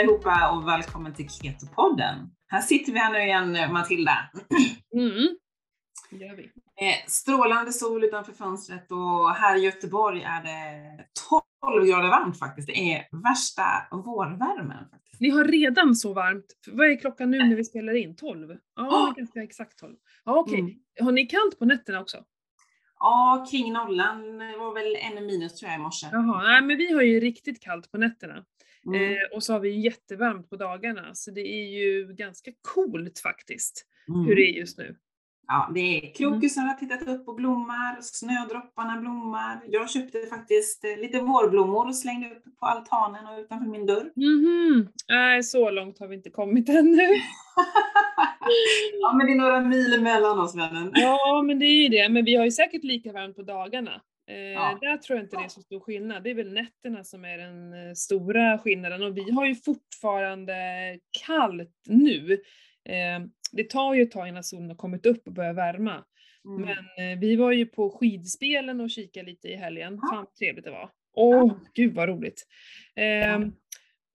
allihopa och välkommen till Ketopodden. Här sitter vi här nu igen Matilda. Mm. Det gör vi. Eh, Strålande sol utanför fönstret och här i Göteborg är det 12 grader varmt faktiskt. Det är värsta vårvärmen. Faktiskt. Ni har redan så varmt. Vad är klockan nu när vi spelar in? 12? Ja, Ja. ganska exakt 12. Ja, okej. Mm. Har ni kallt på nätterna också? Ja, kring nollan var väl en minus tror jag i morse. Jaha, nej men vi har ju riktigt kallt på nätterna. Mm. Eh, och så har vi jättevarmt på dagarna, så det är ju ganska coolt faktiskt, Mm. hur det är just nu. Ja, det är krokusar har tittat upp och blommar, snödropparna blommar. Jag köpte faktiskt eh, lite vårblommor och slängde upp på altanen och utanför min dörr. Mhm, nej så långt har vi inte kommit ännu. ja, men det är några mil emellan oss vännen. Ja, men det är ju det. Men vi har ju säkert lika varmt på dagarna. Eh, Ja. Där tror jag inte det är så stor skillnad. Det är väl nätterna som är den eh, stora skillnaden. Och vi har ju fortfarande kallt nu. Eh, det tar ju ett tag innan solen har kommit upp och börjar värma. Mm. Men eh, vi var ju på skidspelen och kikade lite i helgen. Ja. Fan vad trevligt det var. Åh, gud vad roligt. Ehm,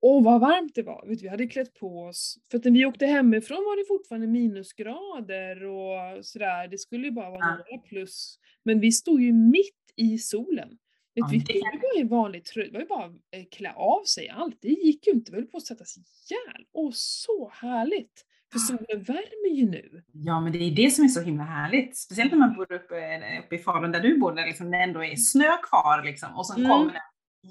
Åh vad varmt det var. Vet vi hade klätt på oss. För att när vi åkte hemifrån var det fortfarande minusgrader och sådär. Det skulle ju bara vara Ja. några plus. Men vi stod ju mitt i solen. Ja, vi det- stod ju bara i vanlig tröja. Det var ju bara att eh, klä av sig allt. Det gick ju inte. Vi höll på att sätta sig ihjäl. Åh, så härligt. För solen värmer ju nu. Ja, men det är det som är så himla härligt. Speciellt när man bor uppe, uppe i Falun där du bor, där liksom det ändå är snö kvar liksom. Och sen Mm. kommer den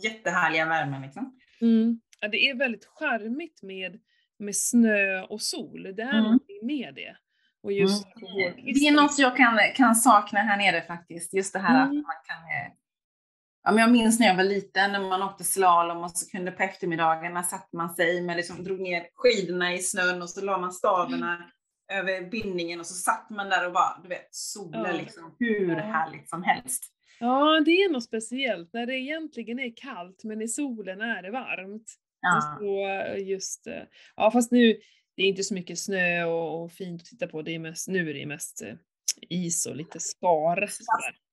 jättehärliga värmen liksom. Mm. Ja, det är väldigt charmigt med, med snö och sol. Det är Mm. någonting med det. Och just på Mm. Det är något jag kan, kan sakna här nere faktiskt. Just det här att Mm. man kan... eh, Ja, men jag minns när jag var liten, när man åkte slalom och så kunde på eftermiddagarna satt man sig med liksom, drog ner skidorna i snön och så la man stavarna över bindningen och så satt man där och bara, du vet, sola Ja. liksom hur Ja. härligt som helst. Ja, det är något speciellt när det egentligen är kallt men i solen är det varmt. Ja. Och så just, eh, ja fast nu, det är inte så mycket snö och, och fint att titta på. Det är mest, nu är det mest eh, is och lite spar.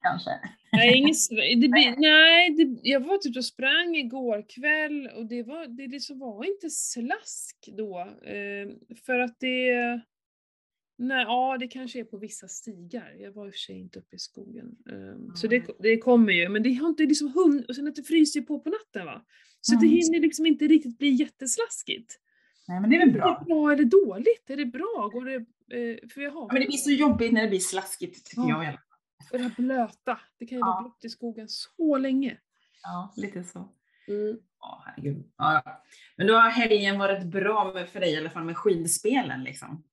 Kanske. Nej, ingen, det blir, nej det, jag var typ och sprang igår kväll och det var, det liksom var inte slask då. Eh, för att det, nej, ja det kanske är på vissa stigar. Jag var i och för sig inte uppe i skogen. Eh, Så det, Mm. det kommer ju, men det har inte liksom hunnit, och sen att det fryser på på natten va. Så det Mm. hinner liksom inte riktigt bli jätteslaskigt. Nej, men det är väl Är bra. det bra eller dåligt? Är det bra? Går det, eh, för jag har Ja, men det blir så jobbigt när det blir slaskigt tycker Ja. jag. i alla fall. och det här blöta, det kan ju Ja. vara blött i skogen så länge. Ja, lite så. Mm. Herregud. Ja. Men då har helgen varit bra för dig i alla fall med skidspelen liksom.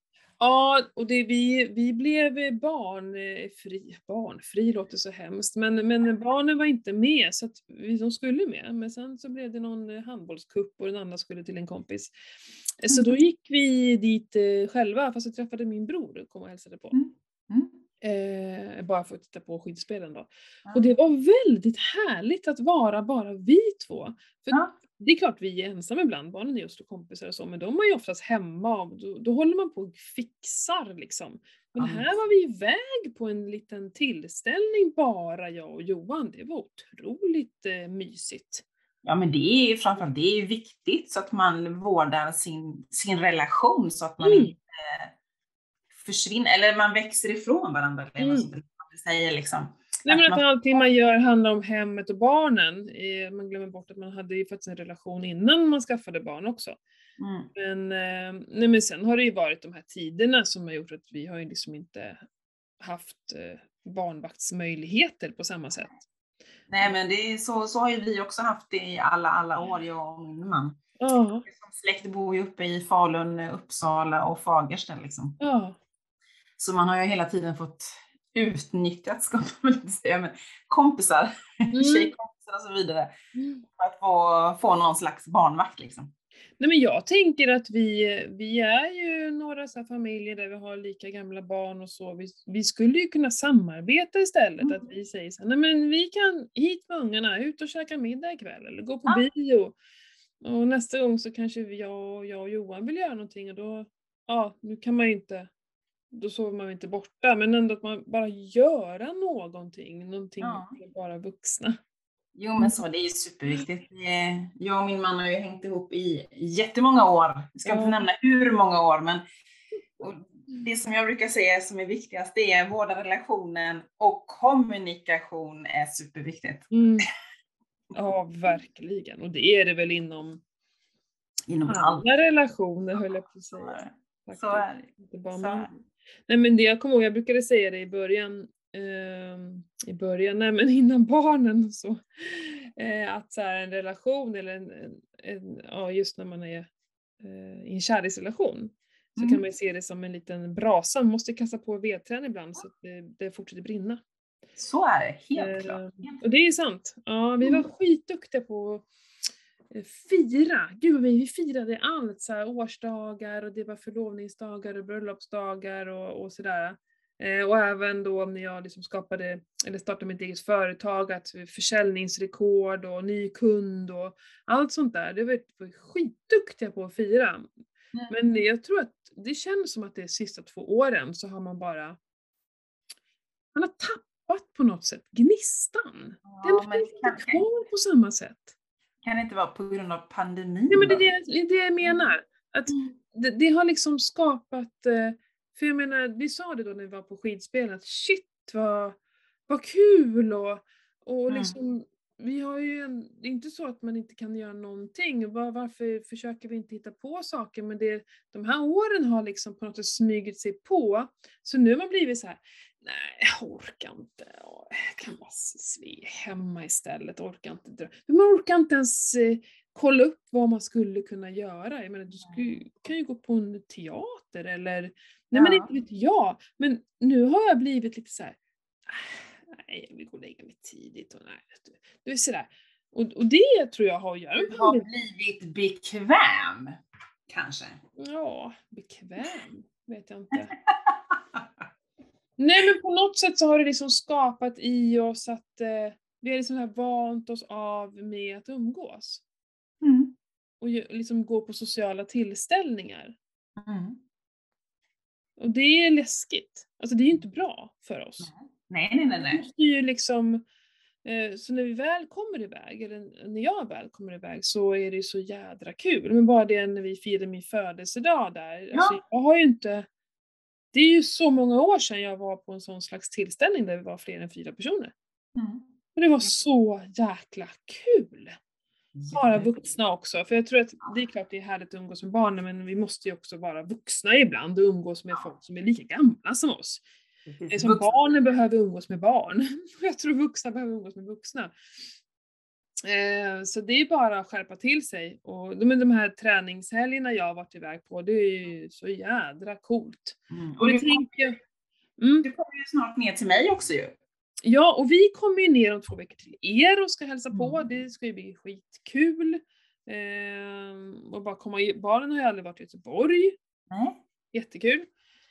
Ja, och det, vi, vi blev barnfri, barnfri låter så hemskt, men, men barnen var inte med så att vi, de skulle med. Men sen så blev det någon eh, handbollscup och den andra skulle till en kompis. Så då gick vi dit eh, själva, fast jag träffade min bror och kom och hälsade på. Mm. Mm. Eh, bara för att titta på skidspelen då. Ja. Och det var väldigt härligt att vara bara vi två. För Ja. det är klart vi är ensamma ibland, barnen är just kompisar och så, men de är ju oftast hemma och då, då håller man på och fixar liksom. Men Ja, här var vi iväg på en liten tillställning bara jag och Johan. Det var otroligt eh, mysigt. Ja, men det är framförallt det är ju viktigt så att man vårdar sin, sin relation så att man Mm. inte försvinner, eller man växer ifrån varandra. Eller Mm. man säger liksom. Nej men Att att man- allting man gör handlar om hemmet och barnen. Man glömmer bort att man hade ju faktiskt en relation innan man skaffade barn också. Mm. Men, eh, nej men sen har det ju varit de här tiderna som har gjort att vi har ju liksom inte haft eh, barnvaktsmöjligheter på samma sätt. Nej, men det är så, så har ju vi också haft det i alla, alla år, jag och min man. Ja, Som släkt bor ju uppe i Falun, Uppsala och Fagersta liksom. ja. Så man har ju hela tiden fått utnyttjat, ska man inte säga, men kompisar, Mm. tjejkompisar och så vidare. Mm. För att få, få någon slags barnvakt liksom. Nej men jag tänker att vi, vi är ju några så familjer där vi har lika gamla barn och så. Vi, vi skulle ju kunna samarbeta istället. Mm. Att vi säger så här, nej men vi kan hit med ungarna, ut och käka middag ikväll eller gå på Ja. bio. Och nästa gång så kanske jag, jag och Johan vill göra någonting och då, ja nu kan man ju inte, då sover man inte borta men ändå att man bara göra någonting, någonting Ja. för bara vuxna. Jo men så, det är ju superviktigt. Jag och min man har ju hängt ihop i jättemånga år. Jag ska inte Ja. nämna hur många år, men det som jag brukar säga som är viktigast, det är vårda relationen och kommunikation är superviktigt. Mm. Ja, verkligen. Och det är det väl inom Inom alla relationer höll jag på att säga. faktiskt. Så är det. Inte bara man. Nej men det jag kommer ihåg, jag brukade säga det i början, i början, nej men innan barnen och så, eh, att så här, en relation eller en, en, en, ja just när man är eh, i en kärleksrelation, så Mm. kan man se det som en liten brasa, man måste kasta på vedträn ibland så att det, det fortsätter brinna. Så är det, helt Eh, klart. Och det är sant. Ja, vi var Mm. skitduktiga på eh, fira. Gud vi firade allt, så här, årsdagar och det var förlovningsdagar och bröllopsdagar och, och sådär. Eh, och även då när jag liksom skapade, eller startade mitt eget företag, att försäljningsrekord och ny kund och allt sånt där. Det var vi skitduktiga på att fira. Mm. Men jag tror att det känns som att de sista två åren så har man bara man har tappat på något sätt gnistan. Ja, Den finns inte kvar på samma sätt. kan det inte vara på grund av pandemin? Nej, men det är det, det, jag menar. Att Mm. det, det har liksom skapat, eh, för jag menar, vi sa det då när vi var på skidspel, att shit vad, vad kul och, och Mm. liksom, vi har ju en, det är inte så att man inte kan göra någonting. Var, varför försöker vi inte hitta på saker? Men det, de här åren har liksom på något sätt smugit sig på. Så nu har man blivit så här, nej jag orkar inte. Jag kan bara sve hemma istället, orkar inte dra. Men man orkar inte ens eh, kolla upp vad man skulle kunna göra. Jag menar, du kan ju gå på en teater eller, nej men inte vet jag. Men nu har jag blivit lite så här, "Ah, nej jag vill gå och lägga mig tidigt och nej. Du, är sådär. Och, och det tror jag har att göra med Du har blivit bekväm, kanske? Ja, bekväm vet jag inte. Nej men på något sätt så har det liksom skapat i oss att eh, vi har liksom här vant oss av med att umgås. Mm. Och ju- liksom gå på sociala tillställningar. Mm. Och det är läskigt. Alltså det är ju inte bra för oss. Nej, nej, nej, Vi nej. måste ju liksom, eh, så när vi väl kommer iväg, eller när jag väl kommer iväg, så är det ju så jädra kul. Men bara det när vi firade min födelsedag där, alltså jag har ju inte, det är ju så många år sedan jag var på en sån slags tillställning där vi var fler än fyra personer. Mm. Och det var så jäkla kul! Vara vuxna också, för jag tror att det är klart det är härligt att umgås med barnen, men vi måste ju också vara vuxna ibland och umgås med folk som är lika gamla som oss. Precis. som Vuxna. barnen behöver umgås med barn. Jag tror vuxna behöver umgås med vuxna. Eh, så det är bara att skärpa till sig. Och de, här träningshelgerna jag har varit iväg på, det är ju så jädra coolt. Mm. Och du, tänker. Mm. du kommer ju snart ner till mig också ju. Ja, och vi kommer ju ner om två veckor till er och ska hälsa på. Mm. Det ska ju bli skitkul. Eh, och bara komma i, barnen har ju aldrig varit i Göteborg. Nej. Jättekul.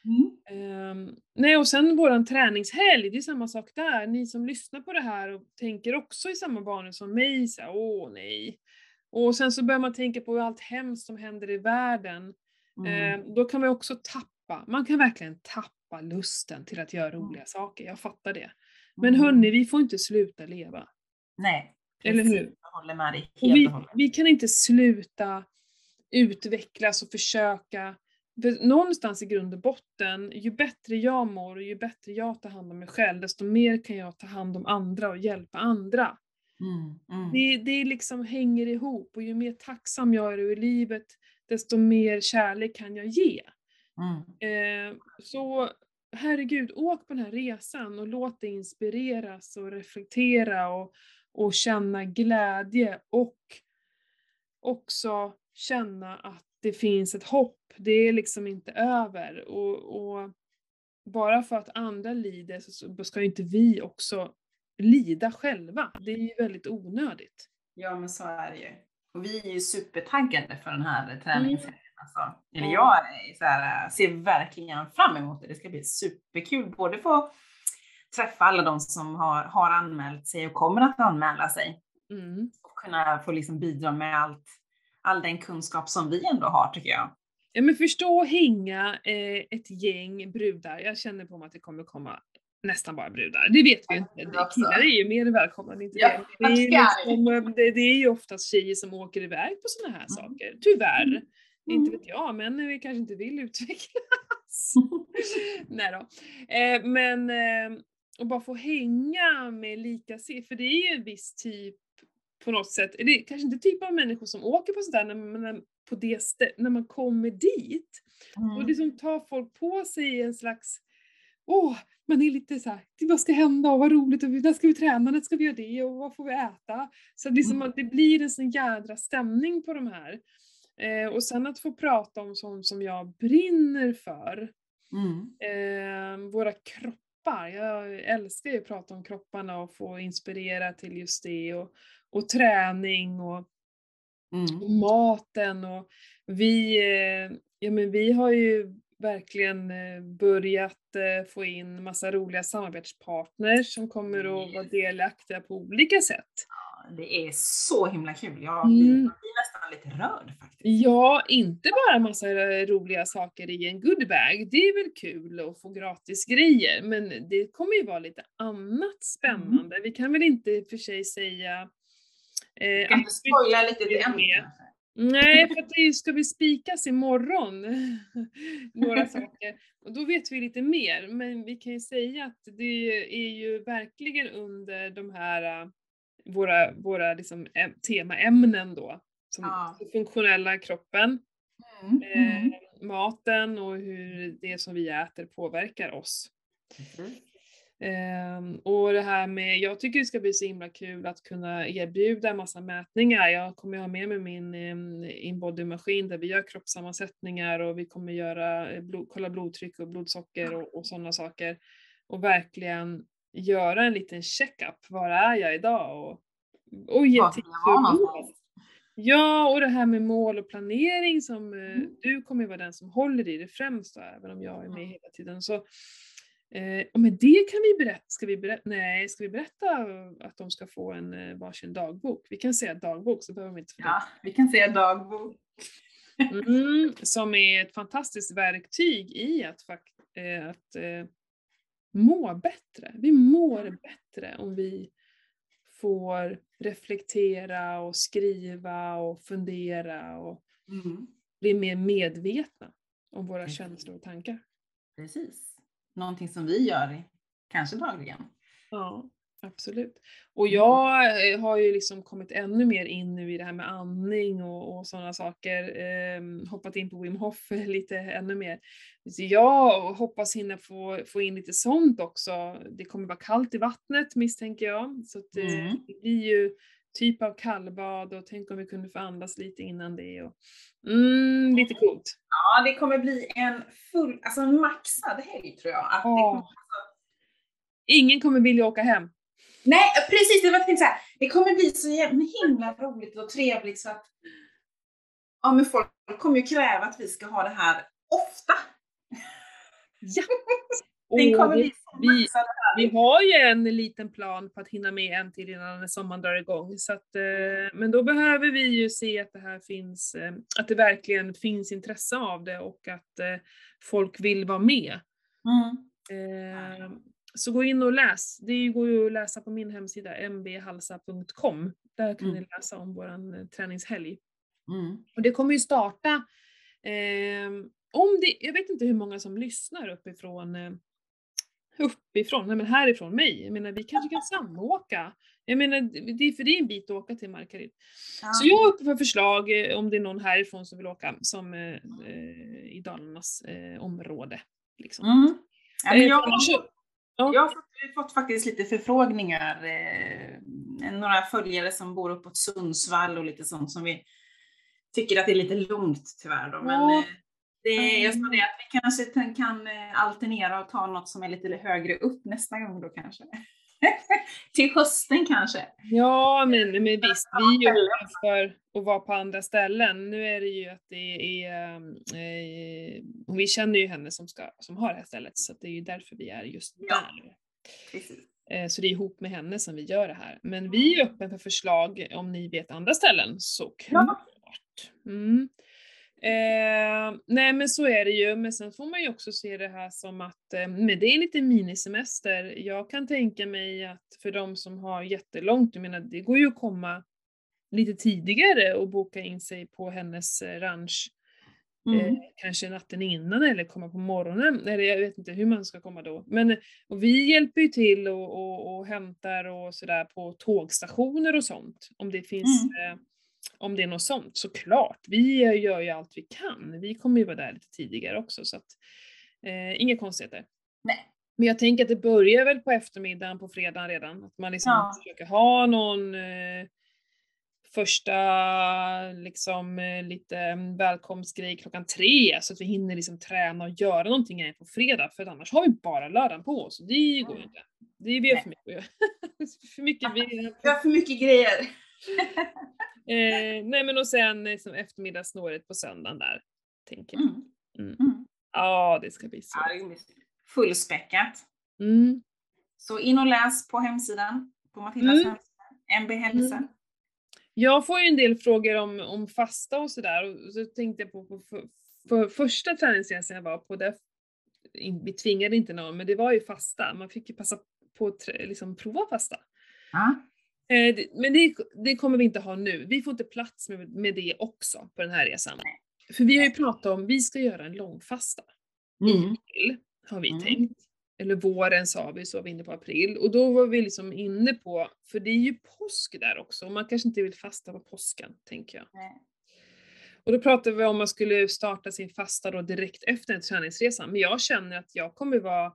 Mm. Ehm, nej, och sen våran träningshelg, det är samma sak där. Ni som lyssnar på det här och tänker också i samma banor som mig, så här, åh nej. Och sen så börjar man tänka på allt hemskt som händer i världen. Mm. Ehm, då kan man också tappa, man kan verkligen tappa lusten till att göra roliga saker, jag fattar det. Men Mm. hörni, vi får inte sluta leva. Nej. Eller hur? Jag håller med dig helt vi, och hållet. vi kan inte sluta utvecklas och försöka. För någonstans i grund och botten, ju bättre jag mår och ju bättre jag tar hand om mig själv, desto mer kan jag ta hand om andra och hjälpa andra. Mm. Mm. Det, det liksom hänger ihop och ju mer tacksam jag är över livet, desto mer kärlek kan jag ge. Mm. Eh, så herregud, åk på den här resan och låt dig inspireras och reflektera och, och känna glädje och också känna att det finns ett hopp. Det är liksom inte över. Och, och bara för att andra lider så- ska ju inte vi också lida själva. Det är ju väldigt onödigt. Ja, men så är det ju. Och vi är ju supertaggade för den här träningshelgen. Alltså. Eller Ja. jag så här, ser verkligen fram emot det. Det ska bli superkul. Både få träffa alla de som har, har anmält sig och kommer att anmäla sig. Mm. Och kunna få liksom bidra med allt, all den kunskap som vi ändå har tycker jag. Ja men förstå att hänga eh, ett gäng brudar, jag känner på mig att det kommer komma nästan bara brudar. Det vet vi ju inte. Killar är ju mer välkomna än inte Ja, det. Det är, liksom, det, det är ju oftast tjejer som åker iväg på sådana här saker. Tyvärr. Mm. Inte vet jag, män vi kanske inte vill utvecklas. Nej då. Eh, men eh, att bara få hänga med lika för det är ju en viss typ på något sätt, eller kanske inte typ av människor som åker på sådär, men när, på det när man kommer dit och Mm. liksom tar folk på sig en slags Åh, man är lite såhär, vad ska hända och vad roligt och när ska vi träna, när ska vi göra det och vad får vi äta? Så liksom Mm. det blir en sån jädra stämning på de här. Eh, och sen att få prata om sånt som jag brinner för. Mm. Eh, våra kroppar. Jag älskar ju att prata om kropparna och få inspirera till just det. Och, och träning och, Mm. och maten. Och vi, eh, ja, men vi har ju verkligen eh, börjat eh, få in massa roliga samarbetspartners som kommer att vara delaktiga på olika sätt. Det är så himla kul. Jag Mm. blir, blir nästan lite rörd faktiskt. Ja, inte bara massa roliga saker i en goodiebag. Det är väl kul att få gratis grejer, men det kommer ju vara lite annat spännande. Vi kan väl inte i och för sig säga eh, kan absolut spoila lite det kanske. Nej, för att det ska vi spikas imorgon, några saker. Och då vet vi lite mer, men vi kan ju säga att det är ju verkligen under de här, våra, våra liksom, äm- temaämnen då, som Ja. funktionella kroppen, Mm. eh, Mm. maten och hur det som vi äter påverkar oss. Precis. Ehm, och det här med, jag tycker det ska bli så himla kul att kunna erbjuda massa mätningar. Jag kommer ha med mig min um, inbodymaskin där vi gör kroppssammansättningar och vi kommer göra, eh, blod, kolla blodtryck och blodsocker och, och sådana saker. Och verkligen göra en liten checkup. Var är jag idag? Och, och ge tips? Ja, och det här med mål och planering som eh, Mm. du kommer vara den som håller i det främst då, även om jag är med Mm. hela tiden. Så, eh, och med det kan vi berätta, ska vi berätta, nej, ska vi berätta att de ska få en eh, varsin dagbok? Vi kan säga dagbok så behöver de inte Ja, vi kan säga dagbok. Mm, som är ett fantastiskt verktyg i att, fakt- eh, att eh, må bättre. Vi mår bättre om vi får reflektera och skriva och fundera och Mm. bli mer medvetna om våra Precis. känslor och tankar. Precis. Någonting som vi gör, kanske dagligen. Ja, absolut. Och jag eh, har ju liksom kommit ännu mer in nu i det här med andning och, och sådana saker. Eh, hoppat in på Wim Hof lite ännu mer. Så jag hoppas hinna få, få in lite sånt också. Det kommer vara kallt i vattnet misstänker jag. Så att, eh, Mm. det blir ju typ av kallbad och tänk om vi kunde få andas lite innan det. Och, mm, lite coolt. Ja, det kommer bli en full, alltså en maxad helg tror jag. Att det Ja. kommer, Ingen kommer vilja åka hem. Nej, precis, det var tänkt så här. Det kommer bli så himla roligt och trevligt så att ja, men folk kommer ju kräva att vi ska ha det här ofta. Ja! Den kommer bli så vi-. Vi har ju en liten plan på att hinna med en till innan sommaren drar igång. Så att, eh, men då behöver vi ju se att det här finns, eh, att det verkligen finns intresse av det och att eh, folk vill vara med. Mm. Eh, så gå in och läs. Det går ju att läsa på min hemsida mbhalsa.com. Där kan Mm. ni läsa om vår träningshelg. Mm. Och det kommer ju starta, eh, om det, jag vet inte hur många som lyssnar uppifrån, eh, uppifrån, nej men härifrån mig. Jag menar vi kanske kan samåka. Jag menar, det är för det är en bit att åka till Markaryd. Ja. Så jag är uppe för förslag eh, om det är någon härifrån som vill åka, som eh, eh, i Dalarnas eh, område. Liksom. Mm. Ja, Eh, jag, ja. jag har fått, fått faktiskt lite förfrågningar. Eh, några följare som bor uppåt Sundsvall och lite sånt som vi tycker att det är lite långt tyvärr. Då. Men eh, det, jag sa Mm. det att vi kanske kan- kan eh, alternera och ta något som är lite högre upp nästa gång då kanske. Till hösten kanske. Ja, men, men visst, vi är ju för att vara på andra ställen. Nu är det ju att det är, eh, och vi känner ju henne som, ska, som har det här stället, så det är ju därför vi är just Ja. där. Precis. Eh, så det är ihop med henne som vi gör det här. Men vi är öppna för förslag om ni vet andra ställen, såklart. Mm. Eh, nej men så är det ju, men sen får man ju också se det här som att, eh, men det är lite minisemester. Jag kan tänka mig att för de som har jättelångt, jag menar det går ju att komma lite tidigare och boka in sig på hennes eh, ranch. Mm. Eh, kanske natten innan eller komma på morgonen, eller jag vet inte hur man ska komma då. Men och vi hjälper ju till och, och, och hämtar och sådär på tågstationer och sånt. Om det finns, Mm. Om det är något sånt, såklart. Vi gör ju allt vi kan. Vi kommer ju vara där lite tidigare också så att eh, inga konstigheter. Nej. Men jag tänker att det börjar väl på eftermiddagen på fredagen redan. Att man liksom Ja. försöker ha någon eh, första liksom eh, lite välkomstgrej klockan tre så att vi hinner liksom träna och göra någonting på fredag för annars har vi bara lördagen på oss det går ju inte. Det är vi har för mycket att göra. för mycket vi Vi har för mycket grejer. eh, Nej men och sen liksom eftermiddagssnåret på söndagen där. Tänker jag. Mm. Mm. Mm. Ja, det ska bli så. Ja, fullspäckat. Mm. Så in och läs på hemsidan, på Matildas Mm. hemsida, MB Hälsa. Mm. Jag får ju en del frågor om, om fasta och sådär och så tänkte jag på, på för, för första träningsresan jag var på, där, vi tvingade inte någon, men det var ju fasta. Man fick ju passa på att liksom prova fasta. Ja. Eh, men det, det kommer vi inte ha nu. Vi får inte plats med, med det också på den här resan. För vi har ju pratat om, vi ska göra en långfasta. Mm. april, har vi Mm. tänkt. Eller våren sa vi, så var vi inne på april. Och då var vi liksom inne på, för det är ju påsk där också, och man kanske inte vill fasta på påsken, tänker jag. Nej. Och då pratade vi om man skulle starta sin fasta då direkt efter en träningsresa. Men jag känner att jag kommer vara,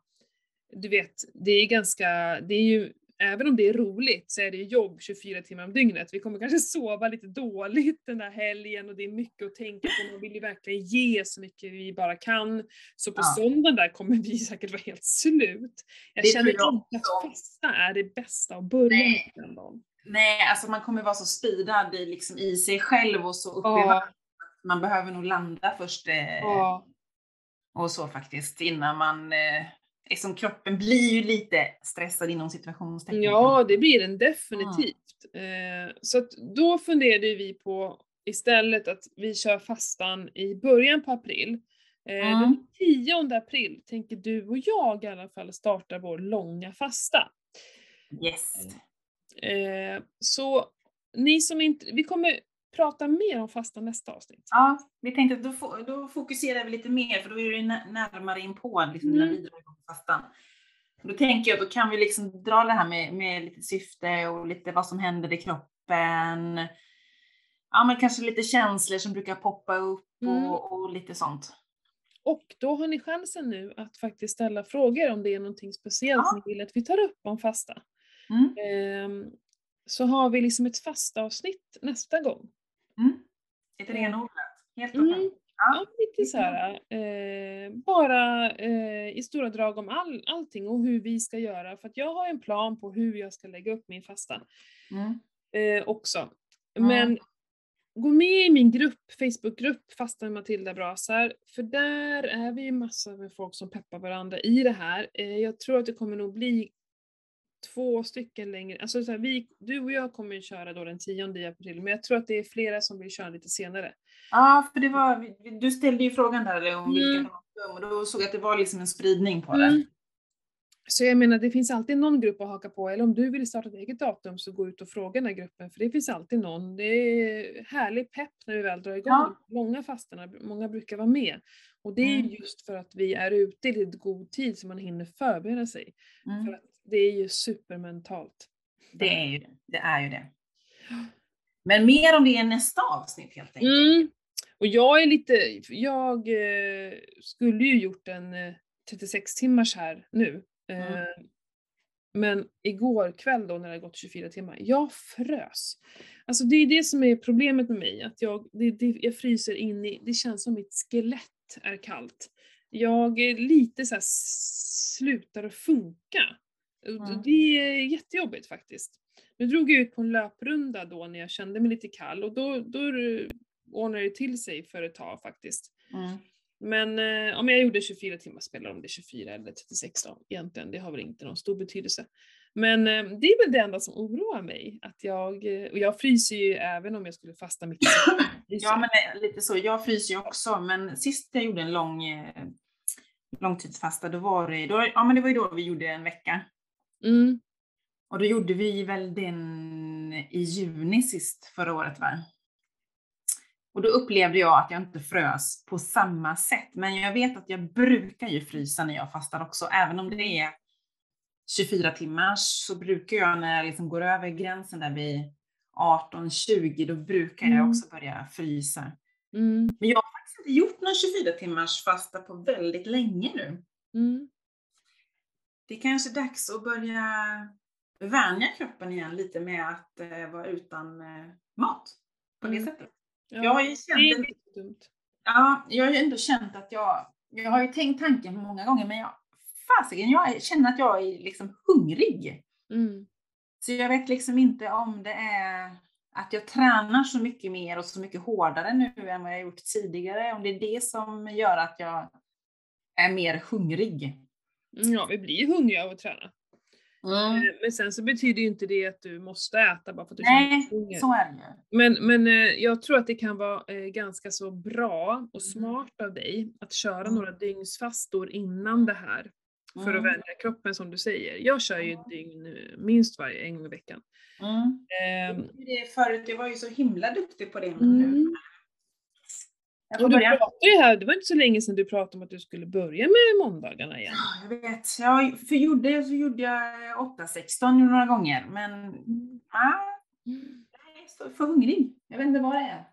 du vet, det är ganska, det är ju, även om det är roligt så är det jobb 24 timmar om dygnet. Vi kommer kanske sova lite dåligt den där helgen och det är mycket att tänka på. Man vill ju verkligen ge så mycket vi bara kan. Så på Ja. söndagen där kommer vi säkert vara helt slut. Jag Det känner inte att fasta är det bästa att börja Nej. med den dagen. Nej, alltså man kommer vara så speedad i, liksom, i sig själv och så uppe i Ja. Man behöver nog landa först eh, Ja. och så faktiskt innan man, eh, liksom kroppen blir ju lite stressad inom situationstecken. Ja, det blir den definitivt. Eh, så att då funderade vi på istället att vi kör fastan i början på april. Mm. Den 10 april tänker du och jag i alla fall starta vår långa fasta. Yes. Eh, så ni som inte, vi kommer prata mer om fastan nästa avsnitt. Ja, vi tänkte att då, då fokuserar vi lite mer för då är det nä- närmare in på liksom, när Mm. vi drar fastan. Då tänker jag, då kan vi liksom dra det här med, med lite syfte och lite vad som händer i kroppen. Ja, men kanske lite känslor som brukar poppa upp Mm. och, och lite sånt. Och då har ni chansen nu att faktiskt ställa frågor om det är någonting speciellt Ja. ni vill att vi tar upp om fasta. Mm. Ehm, så har vi liksom ett fastavsnitt nästa gång. Mm. Lite renodlat. Helt okej. Mm. Ja. Lite så här, eh, bara eh, i stora drag om all, allting och hur vi ska göra. För att jag har en plan på hur jag ska lägga upp min fasta Mm. eh, också. Ja. Men gå med i min grupp, Facebookgrupp Fasta med Matilda Brasar, för där är vi ju massor med folk som peppar varandra i det här. Eh, jag tror att det kommer nog bli två stycken längre, alltså så här, vi, du och jag kommer ju köra då den 10 april, men jag tror att det är flera som vill köra lite senare. Ja, för det var, du ställde ju frågan där om vilka Mm. datum och då såg jag att det var liksom en spridning på det. Mm. Så jag menar, det finns alltid någon grupp att haka på, eller om du vill starta ett eget datum så gå ut och fråga den här gruppen, för det finns alltid någon. Det är härlig pepp när vi väl drar igång Ja. långa fasterna, många brukar vara med. Och det är Mm. ju just för att vi är ute i lite god tid så man hinner förbereda sig. För Mm. att det är ju supermentalt. Det är ju det. Det är ju det. Men mer om det i nästa avsnitt helt enkelt. Mm. Och jag är lite, jag eh, skulle ju gjort en eh, 36 timmars här nu. Eh, Mm. Men igår kväll då när det gått 24 timmar, jag frös. Alltså det är det som är problemet med mig, att jag, det, det, jag fryser in i, det känns som mitt skelett är kallt. Jag är lite så här s- slutar att funka. Mm. Det är jättejobbigt faktiskt. Nu drog jag ut på en löprunda då när jag kände mig lite kall och då, då ordnade det till sig för ett tag faktiskt. Mm. Men eh, om jag gjorde 24 timmar, spelar om det är 24 eller 36 då, egentligen, det har väl inte någon stor betydelse. Men eh, det är väl det enda som oroar mig, att jag, eh, och jag fryser ju även om jag skulle fasta mitt Ja, men lite så. Jag fryser ju också, men sist jag gjorde en lång eh, långtidsfasta, då var det, då, ja, men det var ju då vi gjorde en vecka. Mm. Och då gjorde vi väl den i juni sist förra året va? Och då upplevde jag att jag inte frös på samma sätt. Men jag vet att jag brukar ju frysa när jag fastar också. Även om det är 24 timmar så brukar jag när jag liksom går över gränsen där vid 18-20, då brukar jag Mm. också börja frysa. Mm. Men jag har faktiskt inte gjort någon 24 timmars fasta på väldigt länge nu. Mm. Det är kanske dags att börja vänja kroppen igen lite med att eh, vara utan eh, mat på det Mm. sättet. Ja, Jag har ju det känt dumt. ja, jag har ju ändå känt att jag, jag har ju tänkt tanken många gånger, men jag, fasiken, jag känner att jag är liksom hungrig. Mm. Så jag vet liksom inte om det är att jag tränar så mycket mer och så mycket hårdare nu än vad jag gjort tidigare. Om det är det som gör att jag är mer hungrig. Mm, Ja, vi blir ju hungriga av att träna. Eh, Men sen så betyder ju inte det att du måste äta bara för att du Nej, känner hunger. så är det ju. Men, men eh, jag tror att det kan vara eh, ganska så bra och Mm. smart av dig att köra Mm. några dygnsfastor innan det här. För att Mm. vänja kroppen som du säger. Jag kör ju dygn minst varje en gång i veckan. Mm. Ehm, Det förut, jag var ju så himla duktig på det. Men nu, jag Och du börja. pratade ju här, det var inte så länge sedan du pratade om att du skulle börja med måndagarna igen. Ja, Jag vet. Jag, för gjorde, så gjorde jag 8-16 några gånger, men ah, jag är så för hungrig. Jag vet inte vad det är.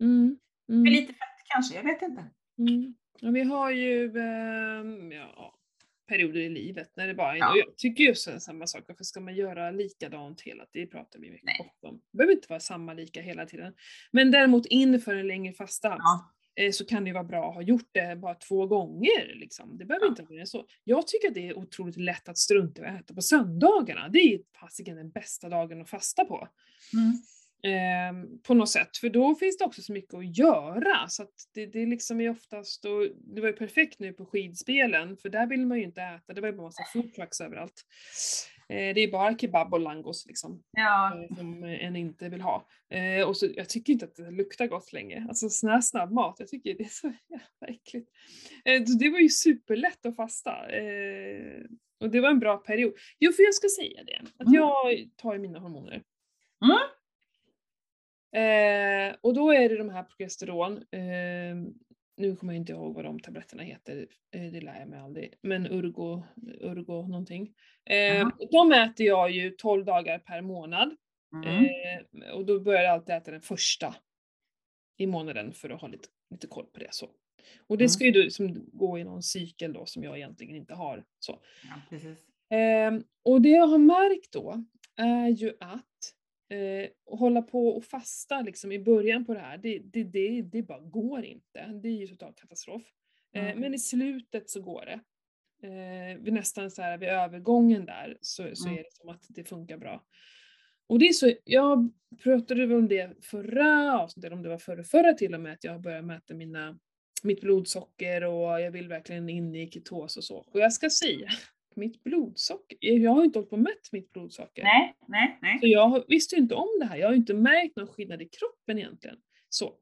Mm. För Mm. lite fett kanske, jag vet inte. Mm. Ja, vi har ju ehm, ja, perioder i livet när det bara är, Ja. jag tycker ju så samma sak, varför ska man göra likadant hela tiden? Det pratar vi Nej. mycket om. Det behöver inte vara samma lika hela tiden. Men däremot inför en längre fasta Ja. Eh, så kan det vara bra att ha gjort det bara två gånger. Liksom. Det behöver inte vara så. Jag tycker att det är otroligt lätt att strunta i att äta på söndagarna. Det är fasiken den bästa dagen att fasta på. Mm. Ehm, på något sätt, för då finns det också så mycket att göra. Så att det, det liksom är oftast, och det var ju perfekt nu på skidspelen, för där vill man ju inte äta, det var ju bara massa food trucks överallt. Eh, det är bara kebab och langos liksom, Ja. eh, som en inte vill ha. Eh, och så, jag tycker inte att det luktar gott längre. Alltså sån här snabb mat, jag tycker det är så jävla äckligt. Eh, det var ju superlätt att fasta. Eh, och det var en bra period. Jo, för jag ska säga det, att Mm. jag tar mina hormoner. Mm. Eh, och då är det de här progesteron, eh, nu kommer jag inte ihåg vad de tabletterna heter, eh, det lär jag mig aldrig, men Urgo, Urgo någonting. Eh, de äter jag ju 12 dagar per månad. Mm. Eh, och då börjar jag alltid äta den första i månaden för att ha lite, lite koll på det. Så. Och det Mm. ska ju då liksom gå i någon cykel då som jag egentligen inte har. Så. Ja. Ehm, och det jag har märkt då är ju att eh, hålla på och fasta liksom i början på det här, det, det, det, det bara går inte. Det är ju total katastrof. Eh, Mm. men i slutet så går det. Eh, vid nästan så här vid övergången där så, så Mm. är det som att det funkar bra. Och det är så, jag pratade om det förra avsnittet, om det var förra, förra till och med, att jag har börjat mäta mina, mitt blodsocker och jag vill verkligen in i ketos och så. Och jag ska säga, mitt blodsocker, jag har inte hållit på och mätt mitt blodsocker. Nej, nej, nej. Så jag visste ju inte om det här, jag har ju inte märkt någon skillnad i kroppen egentligen. Så.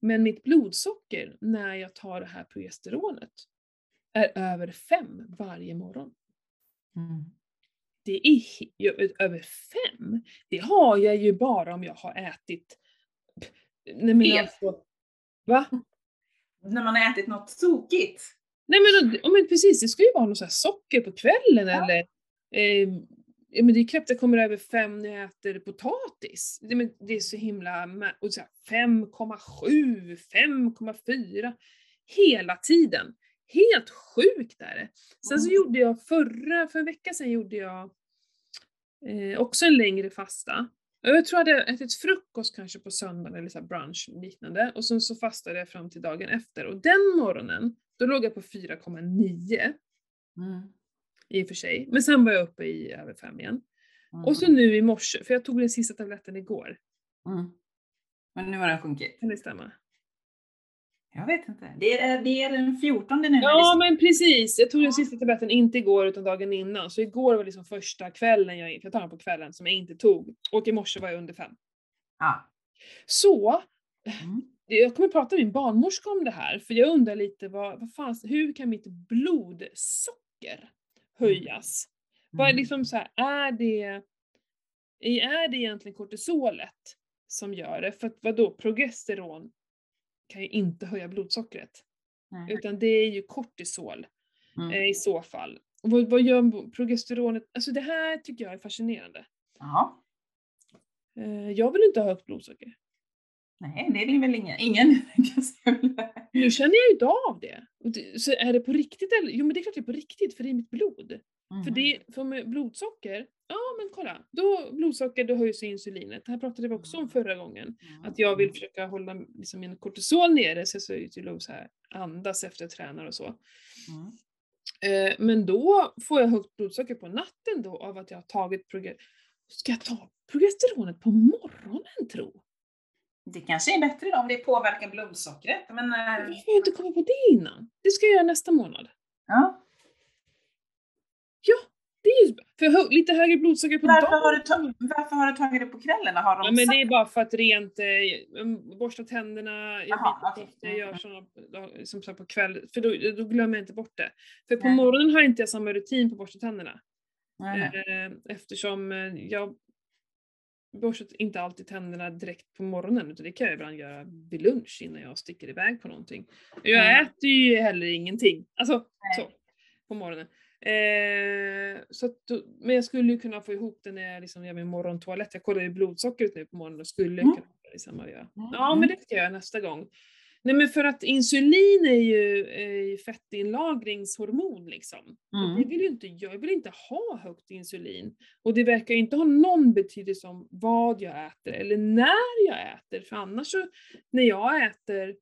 Men mitt blodsocker när jag tar det här progesteronet är över fem varje morgon. Mm. Det är över fem. Det har jag ju bara om jag har ätit... Nej men alltså, Va? När man har ätit något tokigt. Nej men, ja, men precis, det ska ju vara något så socker på kvällen Ja. eller... Eh, ja, men det är knappt jag kommer över fem när jag äter potatis. Det, men, det är så himla... mä- Och så här 5,7, 5,4 hela tiden. Helt sjukt är det. Sen så Mm. gjorde jag förra, för en vecka sedan gjorde jag eh, också en längre fasta. Jag tror jag hade ätit frukost kanske på söndagen eller så brunch liknande och sen så fastade jag fram till dagen efter och den morgonen då låg jag på 4,9 Mm. i och för sig. Men sen var jag uppe i över 5 igen. Mm. Och så nu i morse, för jag tog den sista tabletten igår. Mm. Men nu har den sjunkit. Kan det stämma? Jag vet inte. Det är, det är den 14 nu. Ja men precis! Jag tog den sista tabletten inte igår utan dagen innan. Så igår var liksom första kvällen jag, jag tar den på kvällen, som jag inte tog. Och i morse var jag under 5. Ja. Så, Mm. jag kommer prata med min barnmorska om det här, för jag undrar lite vad, vad fan, hur kan mitt blodsocker höjas? Vad är Mm. liksom så här, är det, är det egentligen kortisolet som gör det? För att vadå, progesteron kan ju inte höja blodsockret. Nej. Utan det är ju kortisol Mm. eh, i så fall. Och vad, vad gör progesteronet? Alltså det här tycker jag är fascinerande. Ja. Eh, jag vill inte ha högt blodsocker. Nej, det vill väl ingen. Ingen. Nu känner jag ju inte av det. Så är det på riktigt eller? Jo men det är klart det är på riktigt för det är mitt blod. För, Mhm. det, för med blodsocker, ja men kolla, då blodsocker då höjs insulinet. Det här pratade vi också om förra gången. Att jag vill försöka hålla liksom, min kortisol nere så jag ser ut till att andas efter jag tränar och så. Mm. Eh, men då får jag högt blodsocker på natten då av att jag har tagit proge- Ska jag ta progesteronet på morgonen tro? Det kanske är bättre då om det påverkar blodsockret. Men, eh, Varför har jag inte kommit på det innan? Det ska jag göra nästa månad. ja. Det är ju för hö- lite högre blodsocker på varför, dagen. har du varför har du tagit det på kvällen? Har de Ja men det är bara för att rent eh, um, borsta tänderna, jag ofta, jag gör då- som så på kväll, för då, då glömmer jag inte bort det. För på Nej. morgonen har inte jag samma rutin på borsta tänderna. Eh, eftersom eh, jag borstar inte alltid tänderna direkt på morgonen utan det kan jag ibland göra vid lunch innan jag sticker iväg på någonting. Jag Mm. äter ju heller ingenting, alltså Nej. så, på morgonen. Eh, så att, men jag skulle ju kunna få ihop det när jag liksom gör min morgontoalett. Jag kollar ju blodsockret nu på morgonen och skulle Mm. kunna samma göra. Mm, Ja men det ska jag göra nästa gång. Nej men för att insulin är ju eh, fettinlagringshormon liksom. Mm. det vill ju inte jag, jag vill inte ha högt insulin. Och det verkar ju inte ha någon betydelse om vad jag äter eller när jag äter. För annars så, när jag äter, jag,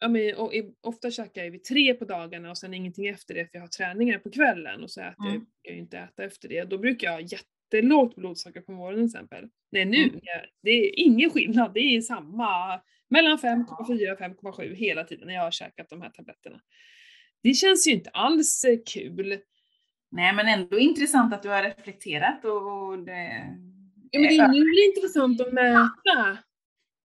ja, men, och, i- ofta käkar jag vid tre på dagarna och sen ingenting efter det för jag har träningar på kvällen och så äter jag, Mm. jag ju inte äta efter det. Då brukar jag ha jättelågt blodsocker på morgonen till exempel. Nej nu, Mm. jag, det är ingen skillnad, det är samma, mellan 5,4 och 5,7 hela tiden när jag har käkat de här tabletterna. Det känns ju inte alls eh, kul. Nej, men ändå intressant att du har reflekterat och och det... Ja, men det är ju intressant att mäta.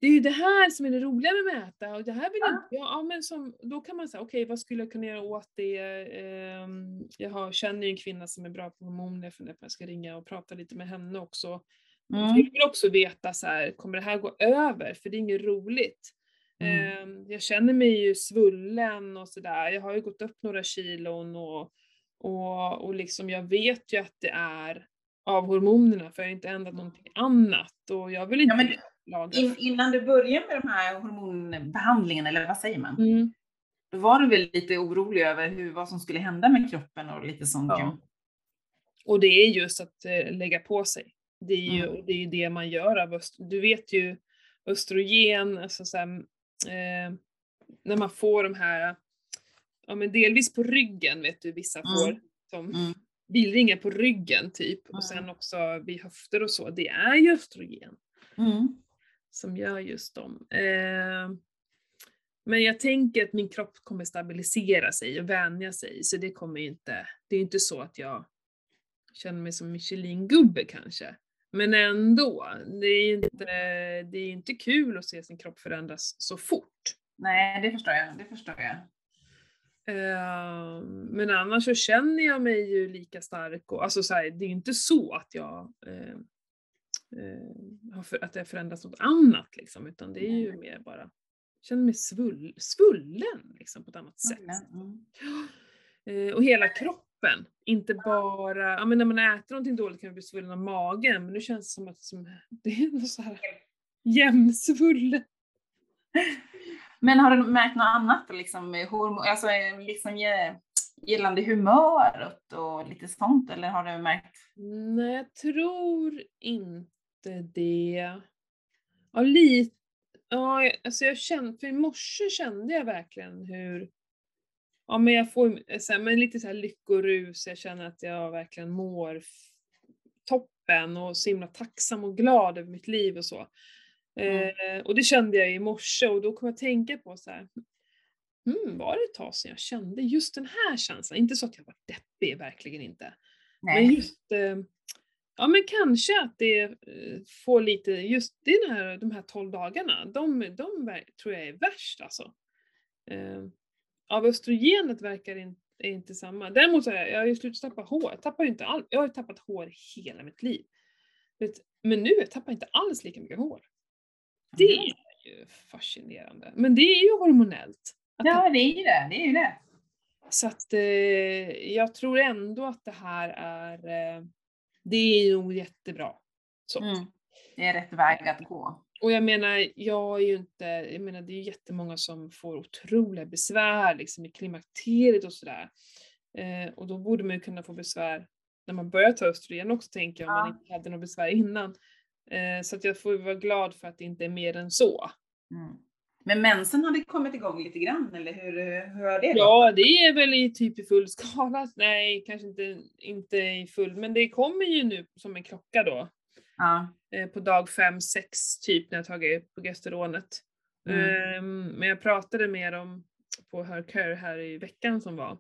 Det är ju det här som är det roliga med att mäta. Och det här vill jag, ja, ja, men som, då kan man säga, okej vad skulle jag kunna göra åt det? Ehm, jag har, känner ju en kvinna som är bra på hormoner, på om jag ska ringa och prata lite med henne också. För Mm. Jag vill också veta så här, kommer det här gå över? För det är inget roligt. Mm. Ehm, jag känner mig ju svullen och sådär. Jag har ju gått upp några kilon och, och, och liksom jag vet ju att det är av hormonerna för jag har inte ändrat någonting annat och jag vill inte Ja, men laga. In, innan du började med de här hormonbehandlingarna, eller vad säger man? Mm. Då var du väl lite orolig över hur, vad som skulle hända med kroppen och lite sånt Ja. Och det är just att eh, lägga på sig. Det är ju Mm. det, är det man gör av öst- Du vet ju östrogen, alltså så här, eh, när man får de här, ja men delvis på ryggen vet du vissa Mm. får, som Mm. bilringar på ryggen typ, Mm. och sen också vid höfter och så, det är ju östrogen Mm. Som gör just dem. Eh, men jag tänker att min kropp kommer stabilisera sig och vänja sig, så det kommer ju inte, det är inte så att jag känner mig som Michelin-gubbe kanske. Men ändå, det är inte, det är inte kul att se sin kropp förändras så fort. Nej, det förstår jag. Det förstår jag. Eh, men annars så känner jag mig ju lika stark och alltså så här, det är inte så att jag eh, att det har förändrats något annat liksom, utan det är ju mer bara, jag känner mig svull, svullen liksom på ett annat sätt. Mm. Eh, och hela kroppen, inte bara, ja men när man äter någonting dåligt kan man bli svullen av magen, men nu känns det som att som, det är något så här jämnsvullen. Men har du märkt något annat, liksom, hormon, alltså, liksom ge- gällande humöret och lite sånt, eller har du märkt? Nej, jag tror inte det. Ja, lite. Ja, alltså jag kände, för i morse kände jag verkligen hur, ja men jag får så här, men lite så här lyckorus, jag känner att jag verkligen mår toppen och så himla tacksam och glad över mitt liv och så. Eh, och det kände jag i morse och då kom jag att tänka på så här, hmm, var det ett tag sedan jag kände just den här känslan? Inte så att jag var deppig, verkligen inte. Men Nej. just, eh, ja men kanske att det eh, får lite, just den här, de här 12 dagarna, de, de tror jag är värst alltså. Eh, av östrogenet verkar in, är inte samma. Däremot så har jag, jag har ju slutat tappa hår, jag tappar ju inte all, jag har ju tappat hår hela mitt liv. Men nu jag tappar jag inte alls lika mycket hår. Det är ju fascinerande. Men det är ju hormonellt. Ja, det är ju det. Det är ju det. så att eh, jag tror ändå att det här är, eh, det är nog jättebra. Så. Mm. Det är rätt väg att gå. Och jag menar, jag är ju inte, jag menar det är ju jättemånga som får otroliga besvär liksom i klimakteriet och sådär. Eh, och då borde man ju kunna få besvär när man börjar ta östrogen också tänker jag, om man Ja. inte hade något besvär innan. Eh, så att jag får ju vara glad för att det inte är mer än så. Mm. Men mensen hade kommit igång lite grann, eller hur, hur har det gått? Ja, det är väl i typ i full skala. Nej, kanske inte, inte i full, men det kommer ju nu som en klocka då. Ja. eh, på dag 5-6 typ när jag tagit progesteronet. Mm. Ehm, men jag pratade med dem på Hercare här i veckan som var.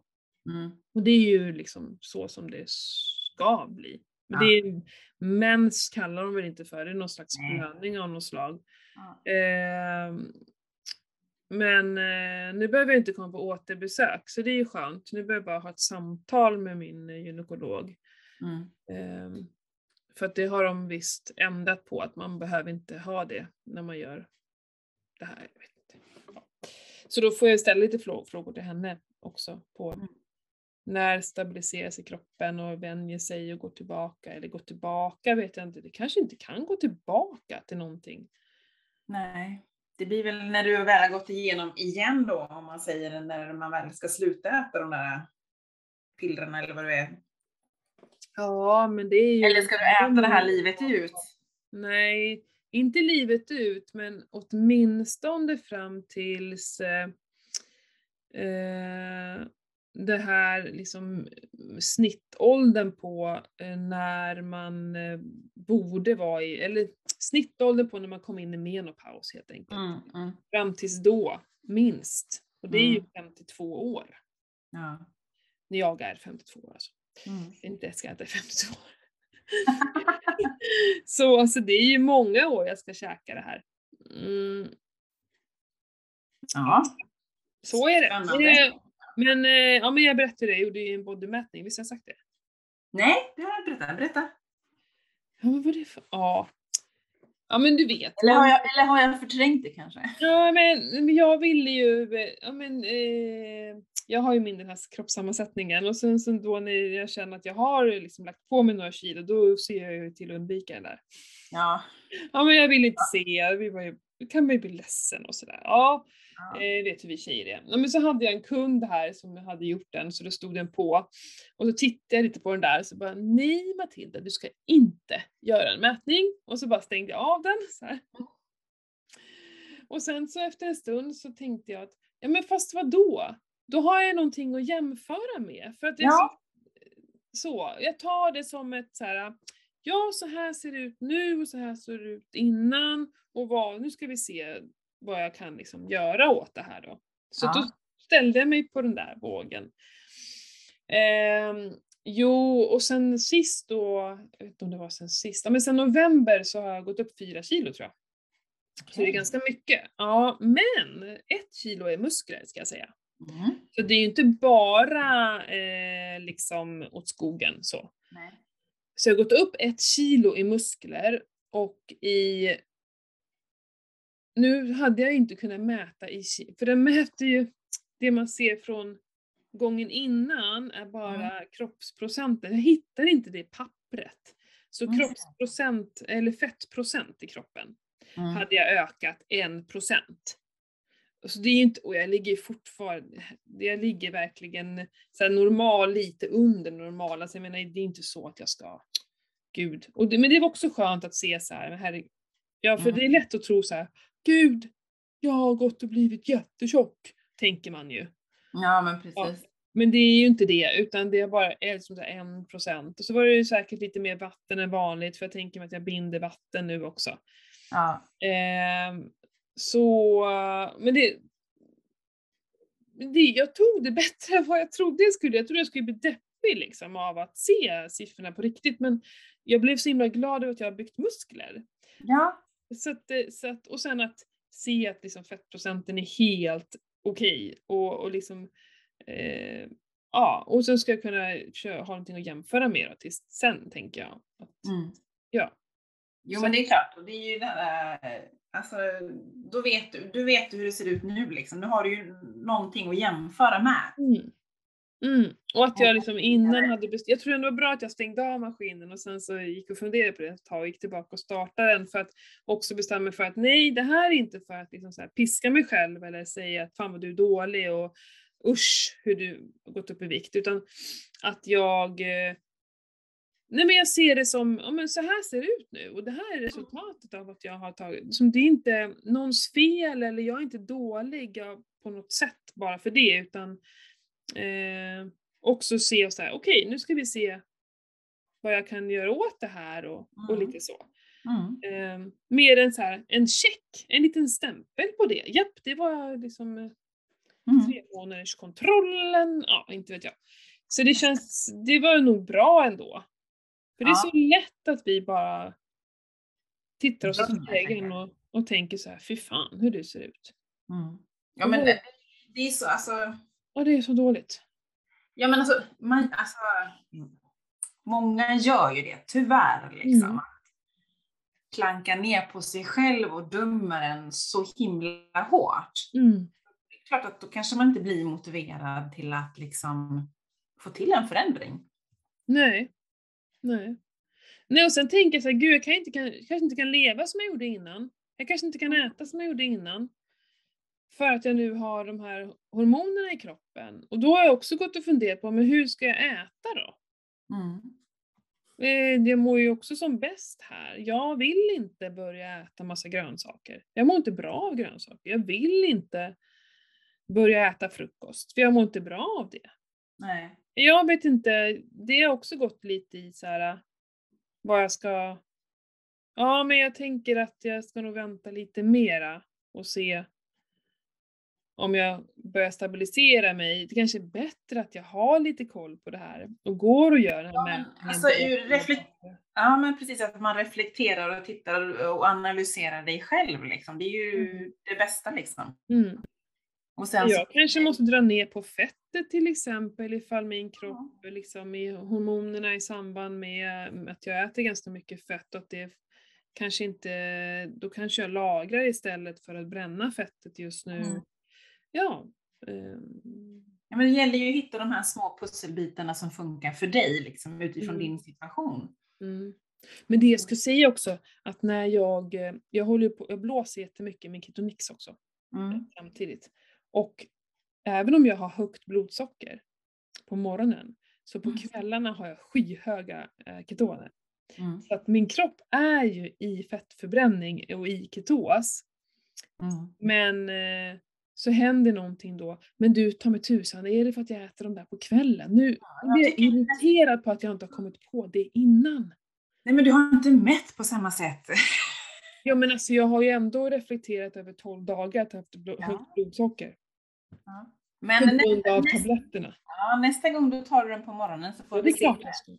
Mm. Och det är ju liksom så som det ska bli. Men Ja. det är, mens kallar de väl inte för, det är någon slags Nej. blödning av något slag. Ja. Ehm, men eh, nu behöver jag inte komma på återbesök, så det är ju skönt. Nu behöver jag bara ha ett samtal med min eh, gynekolog. Mm. Ehm, för att det har de visst ändrat på, att man behöver inte ha det när man gör det här. Så då får jag ställa lite frå- frågor till henne också på Mm. när stabiliserar sig kroppen och vänjer sig och går tillbaka. Eller går tillbaka vet jag inte, det kanske inte kan gå tillbaka till någonting. Nej. Det blir väl när du väl har gått igenom igen då, om man säger när man väl ska sluta äta de där pillerna eller vad det är. Ja, men det är ju... Eller ska du äta det här livet ut? Nej, inte livet ut, men åtminstone fram tills eh, eh, det här liksom snittåldern på eh, när man eh, borde vara i, eller snittåldern på när man kom in i menopaus helt enkelt. Mm, mm. Fram tills då, minst. Och det är ju Mm. 52 år. Ja. När jag är 52 år alltså. Mm. Inte ska jag inte 52 år. Så alltså det är ju många år jag ska käka det här. Mm, Ja. så är det. Spännande. Men, eh, ja, men jag berättade det, jag gjorde ju en bodymätning, visst har jag sagt det? Nej, det har jag inte berättat. Berätta. Ja, vad var det för... Ja. Ja men du vet. Eller har, jag, eller har jag förträngt det kanske? Ja men men jag ville ju, eh, ja men eh, jag har ju min den här kroppssammansättningen och sen så då när jag känner att jag har liksom lagt på mig några kilo då ser jag ju till att undvika det där. Ja. Ja men jag vill inte se, jag vill bara, kan man ju bli ledsen och sådär. Ja, ja. eh, vet hur vi tjejer är. Ja, men så hade jag en kund här som hade gjort den så då stod den på. Och så tittade jag lite på den där så bara nej Matilda du ska inte göra en mätning. Och så bara stängde jag av den så här. Och sen så efter en stund så tänkte jag att ja men fast vad då? Då har jag någonting att jämföra med. För att är Ja. så, jag tar det som ett så här, ja så här ser det ut nu och så här ser det ut innan och vad, nu ska vi se vad jag kan liksom göra åt det här då. Så Ja. då ställde jag mig på den där vågen. Ehm, jo, och sen sist då, jag vet inte om det var sen sist, men sen november så har jag gått upp fyra kilo tror jag. Så det är ganska mycket. Ja, men ett kilo är muskler ska jag säga. Mm. Så det är ju inte bara eh, liksom åt skogen så. Nej. Så jag har gått upp ett kilo i muskler och i... Nu hade jag inte kunnat mäta i för den mäter ju det man ser från gången innan är bara kroppsprocenten. Jag hittar inte det i pappret. Så Mm. kroppsprocent, eller fettprocent i kroppen Mm. hade jag ökat en procent. Så det är inte, och jag ligger fortfarande, jag ligger verkligen så här normal, lite under normal. Alltså jag menar, det är inte så att jag ska, gud. Och det, men det var också skönt att se så här, herregud. Ja, för Mm. det är lätt att tro så här, gud, jag har gått och blivit jättetjock, tänker man ju. Ja, men precis. Men det är ju inte det, utan det är bara en procent. Och så var det ju säkert lite mer vatten än vanligt, för jag tänker mig att jag binder vatten nu också. Ja. Ehm, så, men det, det, jag tog det bättre än vad jag trodde jag skulle. Jag trodde jag skulle bli deppig deppig liksom av att se siffrorna på riktigt men jag blev så himla glad över att jag har byggt muskler. Ja. Så att, eh, så att, och sen att se att liksom fettprocenten är helt okej och, och liksom eh, Ja, och sen ska jag kunna köra, ha någonting att jämföra med då, tills sen tänker jag. Att, Mm. Ja. Jo Så- men det är klart, och det är ju det där, alltså, då vet du, du vet hur det ser ut nu liksom. Nu har du ju någonting att jämföra med. Mm. Mm. Och att jag Ja, liksom innan hade bestämt, jag tror ändå det var bra att jag stängde av maskinen och sen så gick och funderade på det ett tag och gick tillbaka och startade den för att också bestämma mig för att nej, det här är inte för att liksom så piska mig själv eller säga att fan vad du är dålig och usch hur du har gått upp i vikt, utan att jag eh, Nej men jag ser det som, ja men så här ser det ut nu och det här är resultatet av att jag har tagit, som det är inte någons fel eller jag är inte dålig på något sätt bara för det utan eh, också se och så här, okej nu ska vi se vad jag kan göra åt det här och, och Mm. lite så. Mm. Eh, mer än så här, en check, en liten stämpel på det. Japp, det var liksom eh, Mm. tre månaders kontrollen, ja inte vet jag. Så det känns, det var nog bra ändå. För det är Ja. så lätt att vi bara tittar oss i spegeln och, och tänker så här, fy fan hur du ser ut. Mm. Ja men det, det är så, alltså, Ja det är så dåligt. ja men alltså, man, alltså, många gör ju det, tyvärr liksom. Mm. Klanka ner på sig själv och dömer en så himla hårt. Mm. Det är klart att då kanske man inte blir motiverad till att liksom få till en förändring. Nej. Nej. Nej och sen tänker jag så här, gud jag kan inte, kan, kanske inte kan leva som jag gjorde innan. Jag kanske inte kan äta som jag gjorde innan. För att jag nu har de här hormonerna i kroppen. Och då har jag också gått och funderat på, men hur ska jag äta då? Mm. Eh, Jag mår ju också som bäst här. Jag vill inte börja äta massa grönsaker. Jag mår inte bra av grönsaker. Jag vill inte börja äta frukost, för jag mår inte bra av det. Nej. Jag vet inte, det har också gått lite i så här vad jag ska... Ja, men jag tänker att jag ska nog vänta lite mera och se om jag börjar stabilisera mig. Det kanske är bättre att jag har lite koll på det här och går och gör den Ja, men alltså, Ja men precis, att man reflekterar och tittar och analyserar dig själv liksom. Det är ju Mm. det bästa liksom. Mm. Och sen så, Jag kanske måste dra ner på fettet till exempel ifall min kropp liksom i hormonerna i samband med att jag äter ganska mycket fett och att det kanske inte, då kanske jag lagrar istället för att bränna fettet just nu. Mm. Ja. ja, men det gäller ju att hitta de här små pusselbitarna som funkar för dig liksom, utifrån Mm. din situation. Mm. Men det jag ska säga också, att när jag, eh, jag håller på, jag blåser jättemycket med Ketonix också. Mm. samtidigt. Och även om jag har högt blodsocker på morgonen, så på Mm. kvällarna har jag skyhöga eh, ketoner. Mm. Så att min kropp är ju i fettförbränning och i ketos. Mm. Men eh, så händer någonting då. Men du, ta mig tusan, är det för att jag äter dem där på kvällen? Nu jag blir jag irriterad på att jag inte har kommit på det innan. Nej men du har inte mätt på samma sätt. Ja men alltså jag har ju ändå reflekterat över 12 dagar att jag haft blo- Ja. högt blodsocker. Men På grund nästa, av tabletterna. ja, nästa gång då tar du den på morgonen så får Ja, det vi se. ska.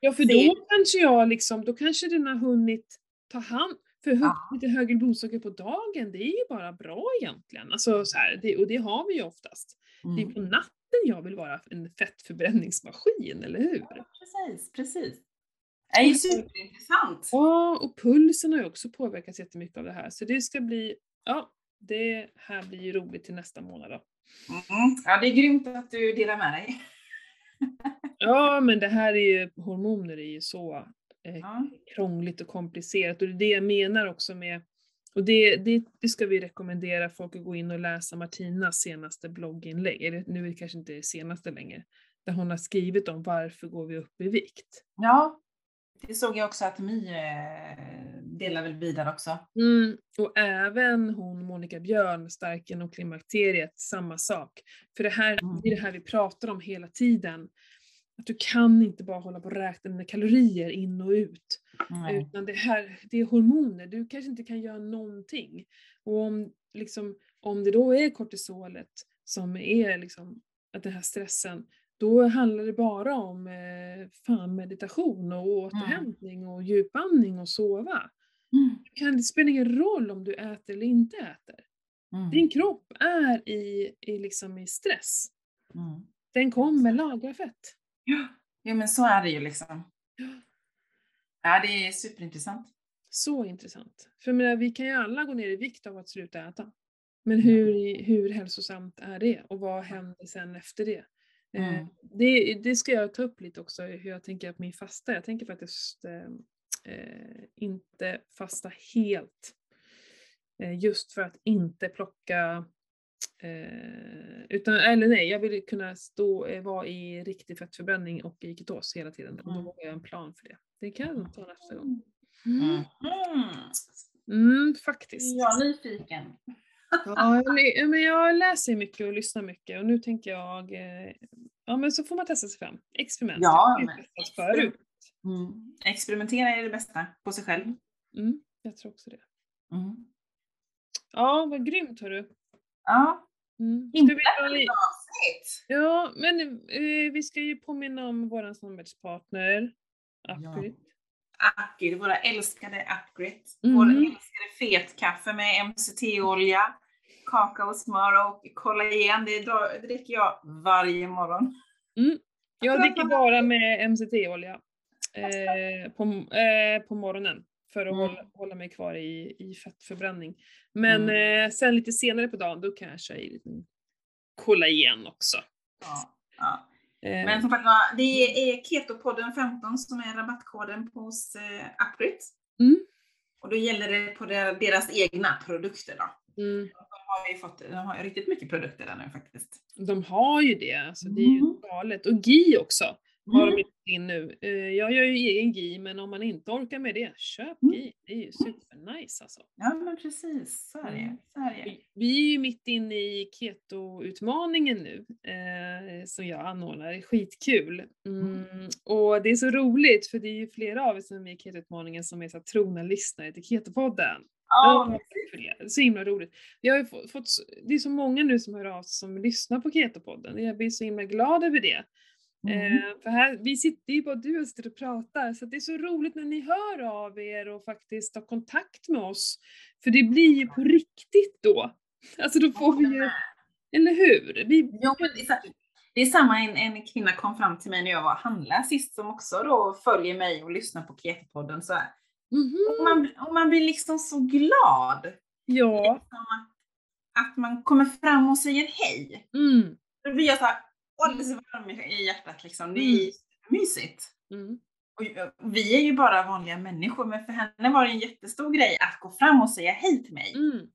Ja, för då kanske jag liksom, då kanske den har hunnit ta hand för högt, Ja. lite högre blodsocker på dagen, det är ju bara bra egentligen. Alltså, så här, det, och det har vi ju oftast. Det är Mm. på natten jag vill vara en fettförbränningsmaskin, eller hur? Precis, precis. Det är ju superintressant. Ja, och pulsen har ju också påverkats jättemycket av det här. Så det ska bli, ja, det här blir ju roligt till nästa månad då. Mm. Ja, det är grymt att du delar med dig. Ja, men det här är ju, hormoner är ju så eh, Ja. krångligt och komplicerat och det är det jag menar också med och det, det, det ska vi rekommendera folk att gå in och läsa Martinas senaste blogginlägg, eller nu är det kanske inte det senaste längre, där hon har skrivit om varför går vi upp i vikt. ja, det såg jag också att My eh, delar väl vidare också. Mm, och även hon Monica Björn, Starken och klimakteriet, samma sak. För det här Mm. det är det här vi pratar om hela tiden. Att du kan inte bara hålla på och räkna dina kalorier in och ut. Nej. Utan det här, det är hormoner, du kanske inte kan göra någonting. Och om, liksom, om det då är kortisolet som är liksom, att den här stressen, då handlar det bara om eh, fan meditation och återhämtning och djupandning och sova. Mm. Kan, det spelar ingen roll om du äter eller inte äter. Mm. Din kropp är i, i, liksom i stress. Mm. Den kommer lagra fett. Ja. ja, men så är det ju liksom. Ja, det är superintressant. Så intressant. För menar, vi kan ju alla gå ner i vikt av att sluta äta. Men hur, hur hälsosamt är det? Och vad händer sen efter det? Eh, Mm. det? Det ska jag ta upp lite också, hur jag tänker att min fasta, jag tänker faktiskt eh, eh, inte fasta helt. Eh, just för att inte plocka Eh, utan, eller nej, jag vill kunna stå, eh, vara i riktig fettförbränning och i ketos hela tiden. Och då Mm. har jag en plan för det. Det kan jag ta nästa gång. Mm. Mm, faktiskt. Jag är nyfiken. Ja, men jag läser mycket och lyssnar mycket och nu tänker jag, eh, ja men så får man testa sig fram. Experiment. Ja, men förut. Mm. Experimentera är det bästa på sig själv. Mm, jag tror också det. Mm. Ja, vad grymt hörru. Ja, Mm. Vi avsnitt. Ja, men eh, vi ska ju påminna om våran samarbetspartner, Upgrid. Akid, våra älskade Upgrid. Mm. Vår älskade fetkaffe med MCT-olja, kakaosmör och kollagen. Det dricker jag varje morgon. Jag dricker bara med MCT-olja eh, på, eh, på morgonen för att Mm. hålla, hålla mig kvar i, i fettförbränning. Men eh, sen lite senare på dagen då kan jag köra i lite kollagen också. Ja, ja. Eh, Men som sagt det är Ketopodden 15 som är rabattkoden hos eh, Upgrid. Mm. Och då gäller det på der- deras egna produkter då. mm, De har ju fått, de har ju riktigt mycket produkter där nu faktiskt. de har ju det, alltså, det är ju Mm. galet. Och GI också har de Mm. in nu. Eh, jag gör ju egen GI, men om man inte orkar med det, köp Mm. GI. Det är ju supernice alltså. Ja men precis, så är det. Mm. Så är det. Vi- är ju mitt inne i keto-utmaningen nu eh, som jag anordnar, det är skitkul. Mm. Och det är så roligt för det är ju flera av er som är med i keto-utmaningen som är så trogna lyssnare till Ketopodden. Ja, Ja, Så himla roligt. Jag har fått, det är så många nu som hör av sig som lyssnar på Ketopodden. Jag blir så himla glad över det. Mm. Eh, för här, vi sitter ju bara du och sitter och pratar, så det är så roligt när ni hör av er och faktiskt tar kontakt med oss. För det blir ju på riktigt då. Alltså då får vi ju, eller hur? Vi, men det, är, samma, en, en kvinna kom fram till mig när jag var och handlade sist som också då följer mig och lyssnar på Ketopodden. Så här. Mhm. Och, man, och man blir liksom så glad. Ja. Liksom att, att man kommer fram och säger hej. Mm. Då blir jag så här, det är så varm i- hjärtat liksom. Det är mysigt. Mm. Och eh, vi är ju bara vanliga människor, men för henne var det en jättestor grej att gå fram och säga hej till mig. Mm.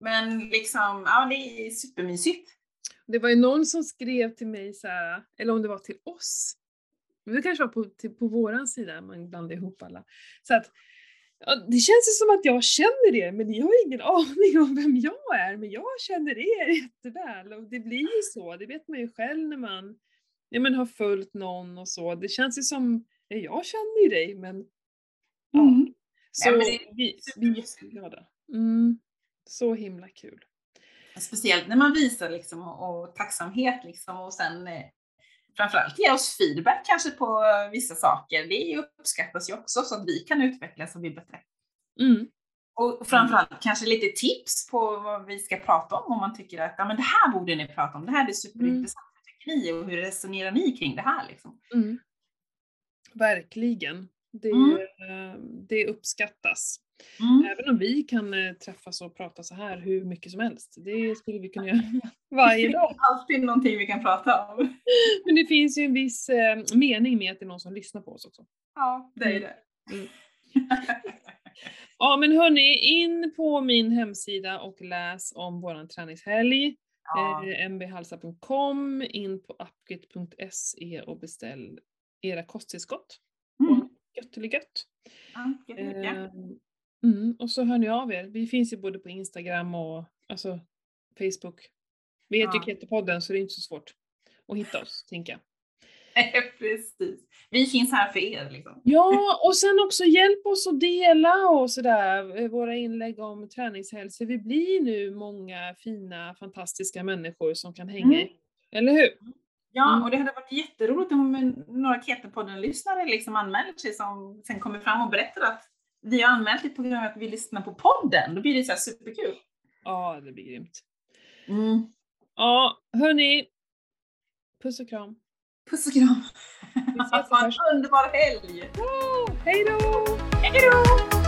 Men liksom, ja det är supermysigt. Det var ju någon som skrev till mig så här, eller om det var till oss. Det kanske var på, till, på våran sida, man blandar ihop alla. Så att, det känns ju som att jag känner er, men ni har ingen aning om vem jag är. Men jag känner er jätteväl och det blir ju så, det vet man ju själv när man ja, men har följt någon och så. Det känns ju som, ja, jag känner ju dig men ja. Mm. Så Ja, men det vi, vi är jätteglada. Mm, så himla kul. Speciellt när man visar liksom och, och tacksamhet liksom och sen eh, framförallt ge oss feedback kanske på vissa saker. Det uppskattas ju också så att vi kan utvecklas och bli bättre. Mm. Och framförallt kanske lite tips på vad vi ska prata om om man tycker att ja, men det här borde ni prata om. Det här är superintressant. Hur tycker ni och hur resonerar ni kring det här? Liksom? Mm. Verkligen. Det, Mm. eh, det uppskattas. Mm. Även om vi kan eh, träffas och prata så här hur mycket som helst. Det skulle vi kunna göra varje dag. Alltid någonting vi kan prata om. Men det finns ju en viss eh, mening med att det är någon som lyssnar på oss också. Ja, det är det. Mm. Ja men hörni, in på min hemsida och läs om våran träningshelg. Ja. Eh, mbhalsa.com, in på upgit.se och beställ era kosttillskott. Mm. Gött eller gött. Ja. Ehm, Mm, och så hör ni av er. Vi finns ju både på Instagram och alltså, Facebook. Vi heter Ja. ju Ketopodden så det är inte så svårt att hitta oss, tänker jag. Precis. Vi finns här för er. Liksom. Ja, och sen också hjälp oss att dela och sådär, eh, våra inlägg om träningshälsa. Vi blir nu många fina, fantastiska människor som kan hänga Mm. Eller hur? Ja, Mm. och det hade varit jätteroligt om några Keto-podden-lyssnare liksom anmäler sig som sen kommer fram och berättar att vi har anmält det på grund av att vi lyssnar på podden. Då blir det så superkul. Ja, det blir grymt. Mm. Ja, hörni. Puss och kram. Puss och kram. Vi ses Ha en underbar helg! Hej då! Hej då!